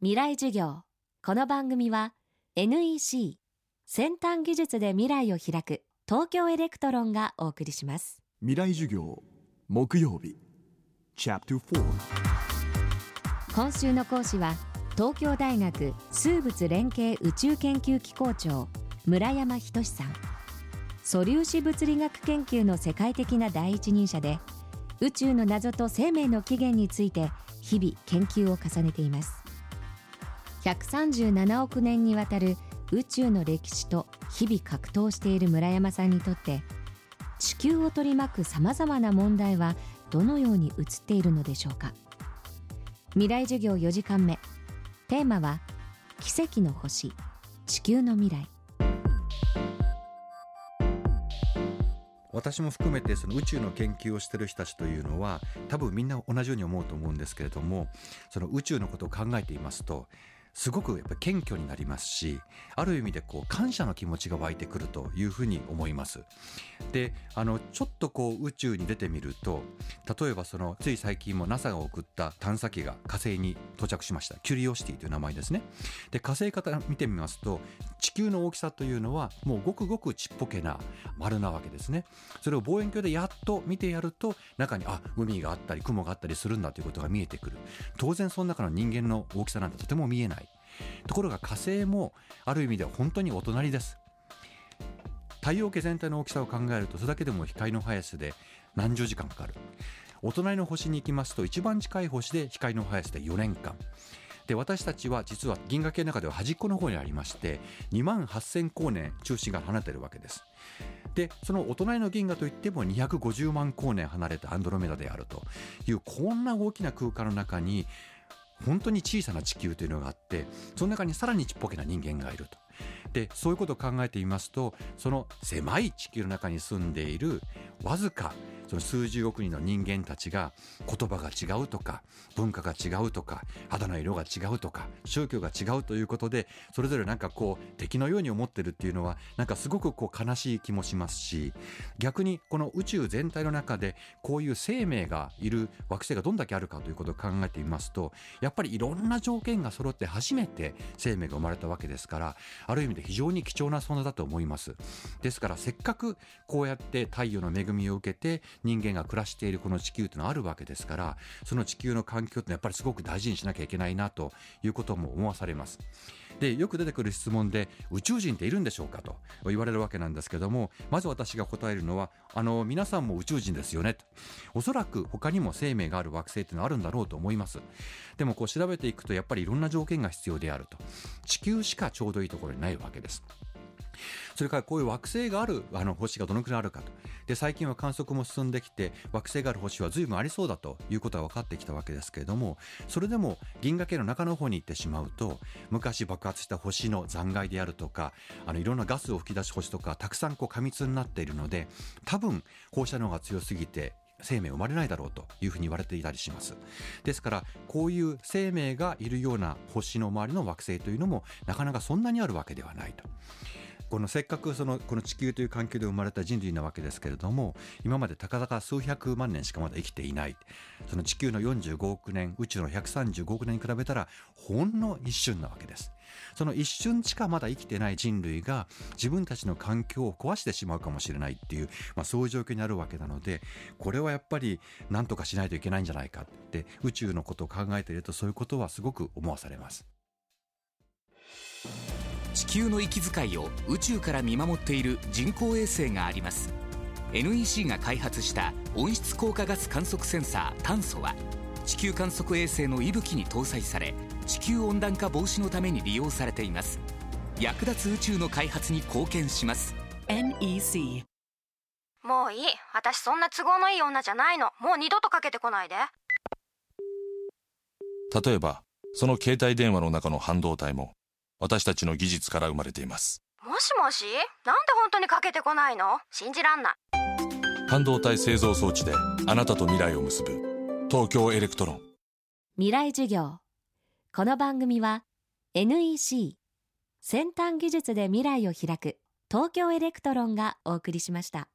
未来授業。この番組は NEC 先端技術で未来を開く東京エレクトロンがお送りします。未来授業木曜日。今週の講師は東京大学数物連携宇宙研究機構長村山斉さん。素粒子物理学研究の世界的な第一人者で宇宙の謎と生命の起源について日々研究を重ねています137億年にわたる宇宙の歴史と日々格闘している村山さんにとって地球を取り巻くさまざまな問題はどのように映っているのでしょうか。未来授業4時間目。テーマは奇跡の星。地球の未来。私も含めてその宇宙の研究をしてる人たちというのは多分みんな同じように思うと思うんですけれどもその宇宙のことを考えていますとすごくやっぱ謙虚になりますしある意味でこう感謝の気持ちが湧いてくるというふうに思います。であのちょっとこう宇宙に出てみると例えばそのつい最近も NASA が送った探査機が火星に到着しました。キュリオシティという名前ですね。で火星から見てみますと地球の大きさというのはもうごくごくちっぽけな丸なわけですね。それを望遠鏡でやっと見てやると中にあ海があったり雲があったりするんだということが見えてくる。当然その中の人間の大きさなんてとても見えない。ところが火星もある意味では本当にお隣です。太陽系全体の大きさを考えるとそれだけでも光の速さで何十時間かかる。お隣の星に行きますと一番近い星で光の速さで4年間。で私たちは実は銀河系の中では端っこの方にありまして2万8000光年中心が離れているわけです。でそのお隣の銀河といっても250万光年離れたアンドロメダであるというこんな大きな空間の中に本当に小さな地球というのがあってその中にさらにちっぽけな人間がいると。でそういうことを考えてみますとその狭い地球の中に住んでいるわずかその数十億人の人間たちが言葉が違うとか文化が違うとか肌の色が違うとか宗教が違うということでそれぞれなんかこう敵のように思ってるっていうのはなんかすごくこう悲しい気もしますし逆にこの宇宙全体の中でこういう生命がいる惑星がどんだけあるかということを考えてみますとやっぱりいろんな条件が揃って初めて生命が生まれたわけですからある意味で非常に貴重な存在だと思います。ですからせっかくこうやって太陽の恵みを受けて人間が暮らしているこの地球というのはあるわけですからその地球の環境ってやっぱりすごく大事にしなきゃいけないなということも思わされます。でよく出てくる質問で宇宙人っているんでしょうかと言われるわけなんですけどもまず私が答えるのはあの皆さんも宇宙人ですよねと。おそらく他にも生命がある惑星っていうのはあるんだろうと思います。でもこう調べていくとやっぱりいろんな条件が必要であると。地球しかちょうどいいところにないわけです。それからこういう惑星があるあの星がどのくらいあるかと。で、最近は観測も進んできて、惑星がある星は随分ありそうだということは分かってきたわけですけれども、それでも銀河系の中の方に行ってしまうと、昔爆発した星の残骸であるとか、あのいろんなガスを吹き出す星とか、たくさんこう過密になっているので、多分放射能が強すぎて、生命生まれないだろうというふうに言われていたりします。ですから、こういう生命がいるような星の周りの惑星というのもなかなかそんなにあるわけではないと。このせっかくそのこの地球という環境で生まれた人類なわけですけれども今までたかだか数百万年しかまだ生きていないその地球の45億年宇宙の135億年に比べたらほんの一瞬なわけですその一瞬しかまだ生きてない人類が自分たちの環境を壊してしまうかもしれないっていう、まあ、そういう状況になるわけなのでこれはやっぱり何とかしないといけないんじゃないかって宇宙のことを考えているとそういうことはすごく思わされます。地球の息遣いを宇宙から見守っている人工衛星があります NEC が開発した温室効果ガス観測センサー炭素は地球観測衛星の息吹に搭載され地球温暖化防止のために利用されています。役立つ宇宙の開発に貢献します。NEC もういい。私そんな都合のいい女じゃないの。もう二度とかけてこないで。例えばその携帯電話の中の半導体も私たちの技術から生まれています。もしもし？なんで本当にかけてこないの？信じらんない。半導体製造装置であなたと未来を結ぶ東京エレクトロン。未来授業この番組は NEC 先端技術で未来を開く東京エレクトロンがお送りしました。